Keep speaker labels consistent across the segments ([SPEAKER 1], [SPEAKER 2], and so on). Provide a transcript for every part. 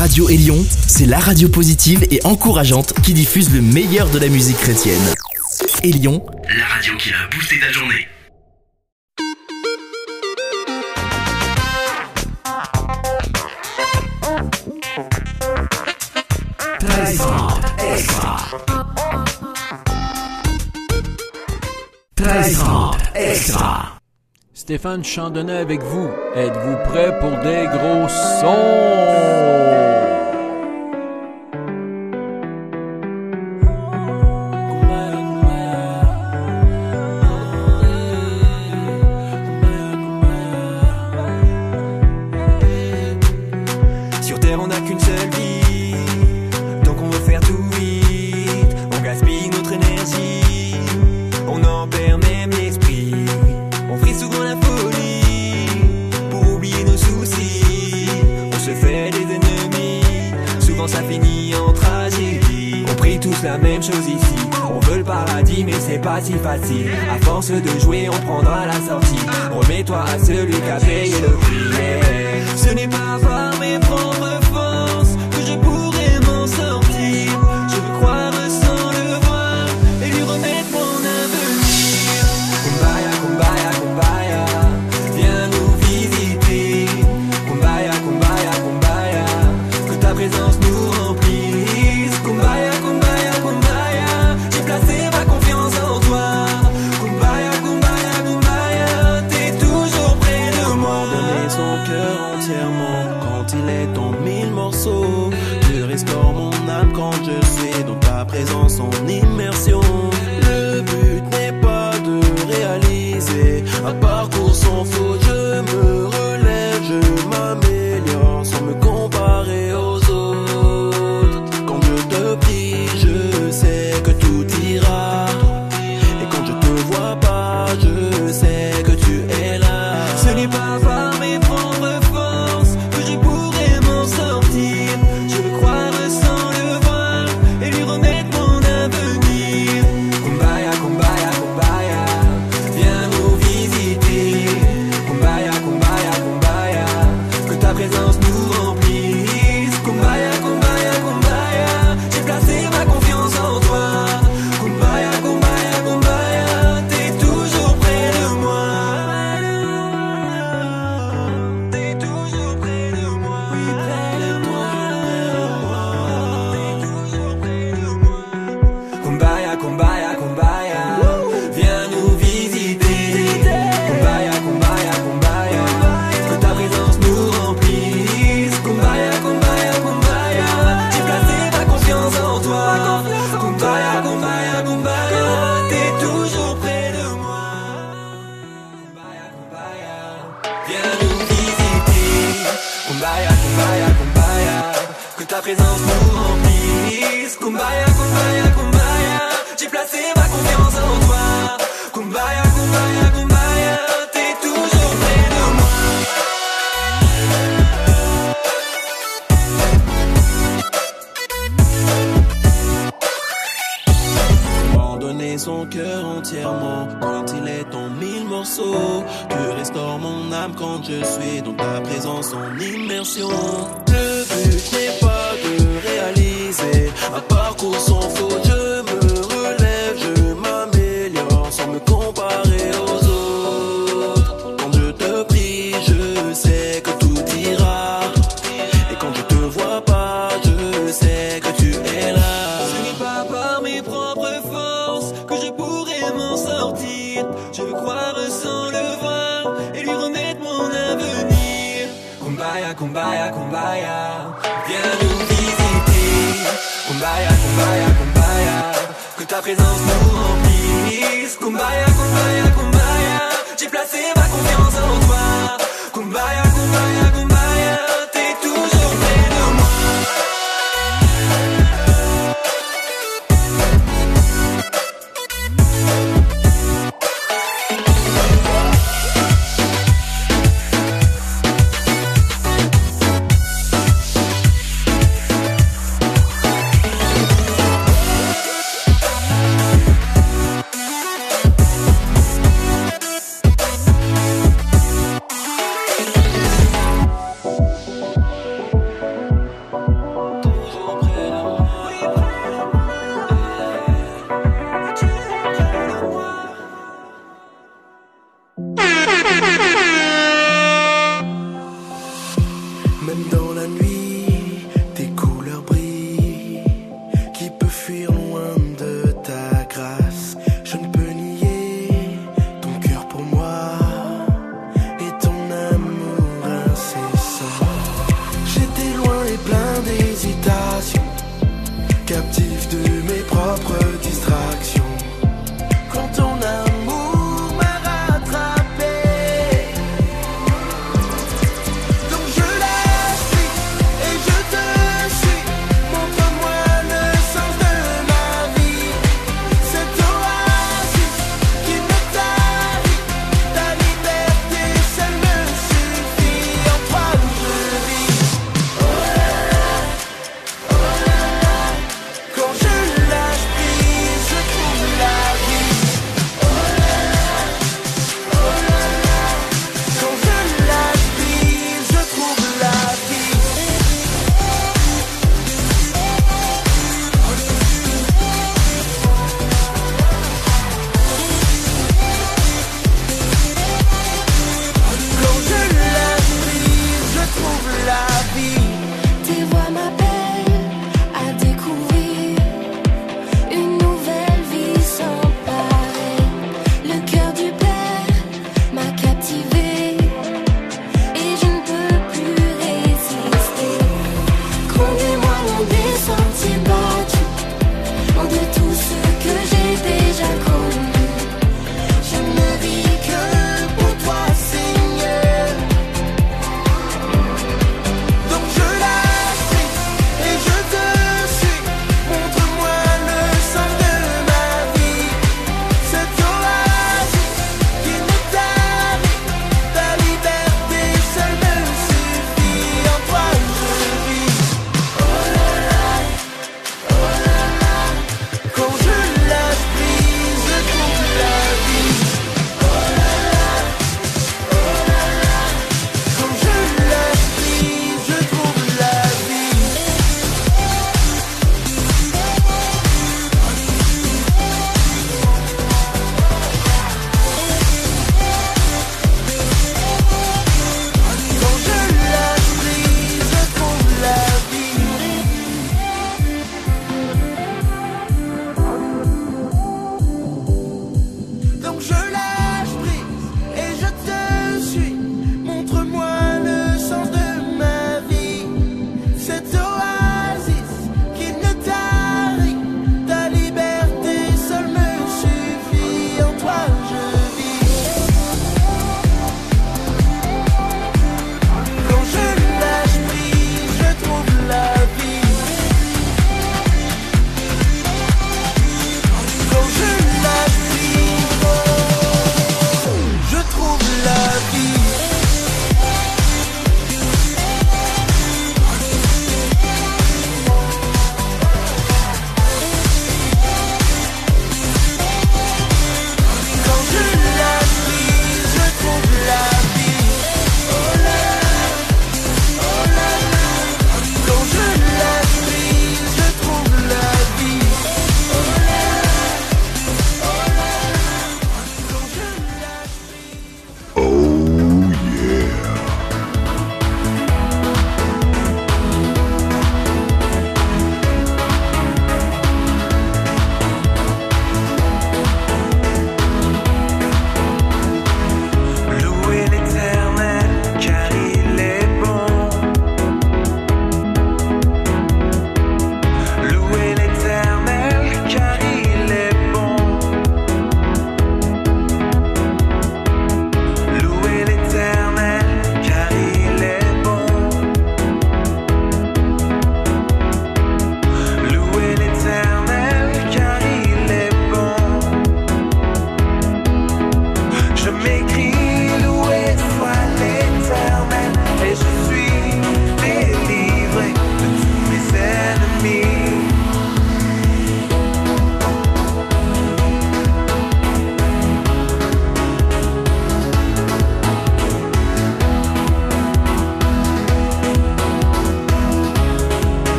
[SPEAKER 1] Radio Élion, c'est la radio positive et encourageante qui diffuse le meilleur de la musique chrétienne. Élion, la radio qui a boosté ta journée.
[SPEAKER 2] extra. Stéphane Chandonnet avec vous. Êtes-vous prêt pour des gros sons?
[SPEAKER 3] la même chose ici. On veut le paradis, mais c'est pas si facile. À force de jouer, on prendra la sortie. Remets-toi à celui qui a payé le prix. Ce n'est pas avoir mais prendre forme.
[SPEAKER 4] quand je suis dans ta présence en immersion. Le but n'est pas de réaliser un parcours sans faute.
[SPEAKER 5] Quand je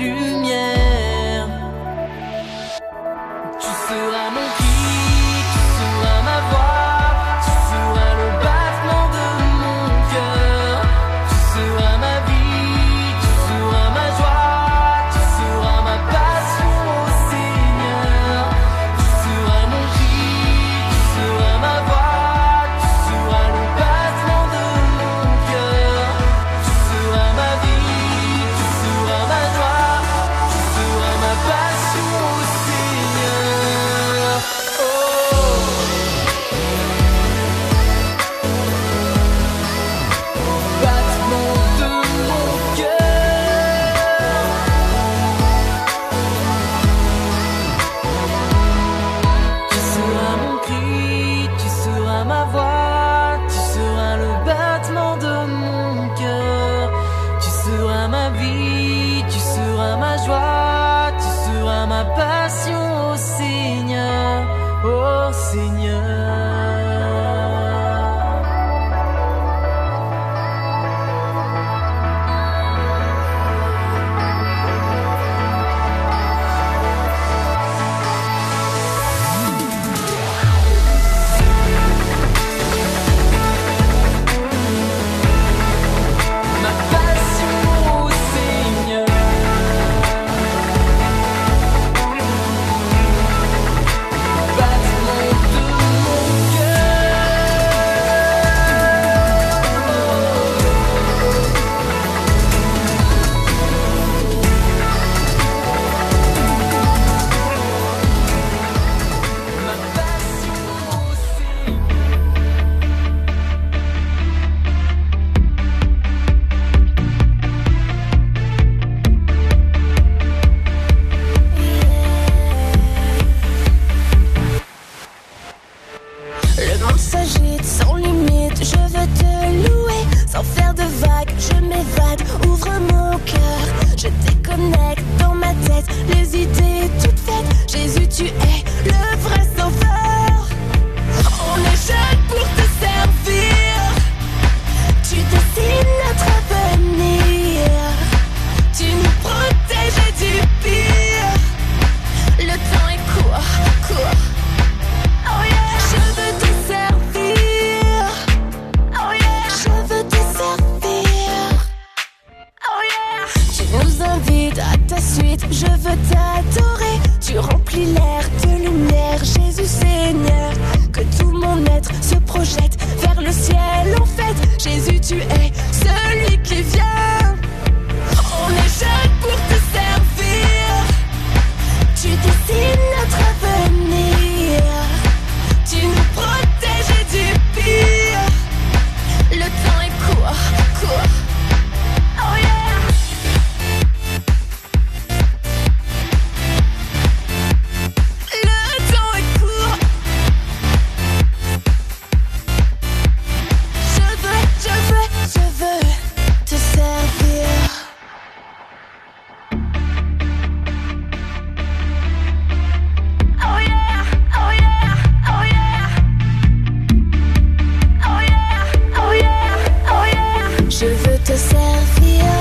[SPEAKER 6] ta lumière. pardonne veux t'adorer. Tu remplis l'air Je veux te servir.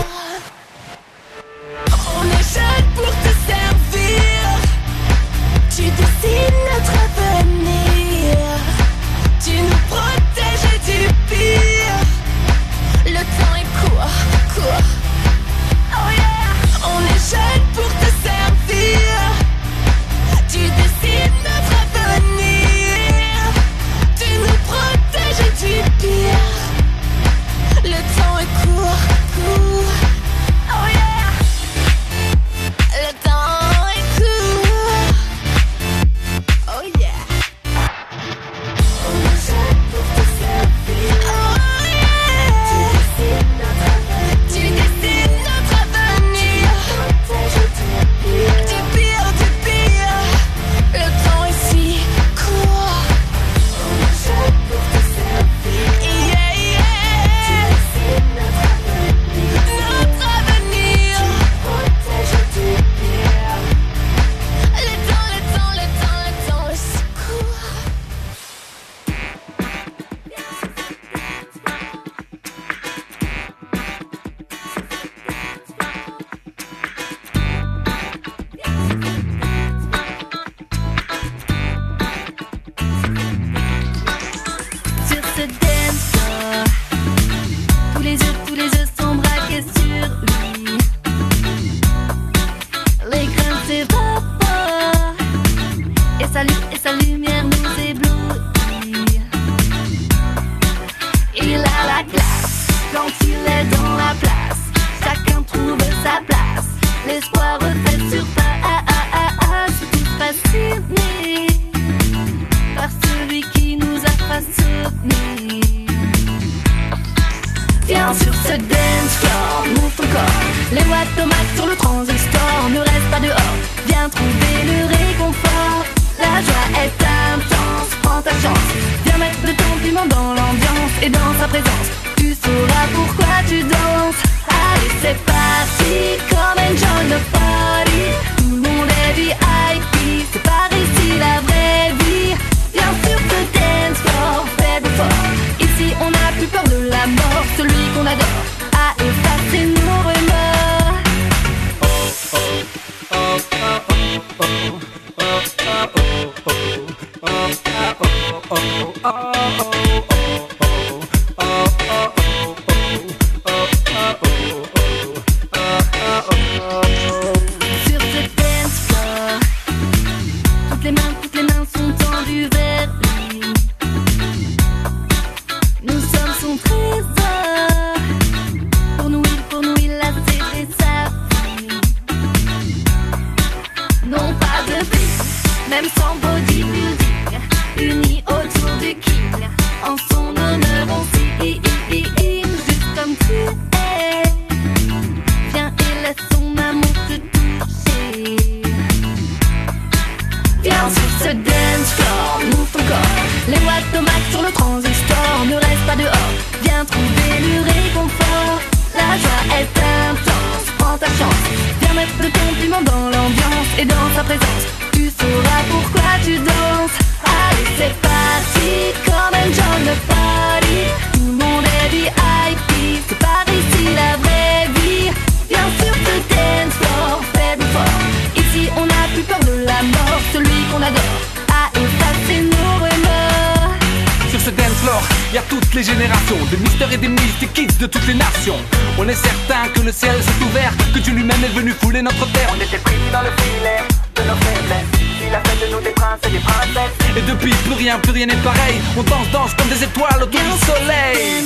[SPEAKER 3] les générations, des mystères et des mystiques kids de toutes les nations. On est certain que le ciel s'est ouvert, que Dieu lui-même est venu fouler notre terre.
[SPEAKER 7] On était pris dans le filet de nos faiblesses. Il a fait de nous des princes et des princesses.
[SPEAKER 3] Et depuis, plus rien, plus rien n'est pareil. On danse, danse comme des étoiles autour du soleil.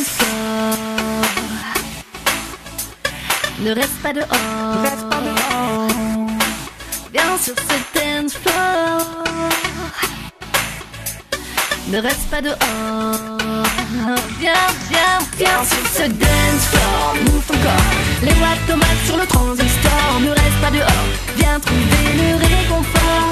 [SPEAKER 6] Ne reste pas dehors. Ne reste pas dehors. Viens sur ce dance floor. Ne reste pas dehors. Viens, viens, viens. Sur ce dance floor Move ton corps, les watts tomates sur le transistor. Ne reste pas dehors, viens trouver le réconfort.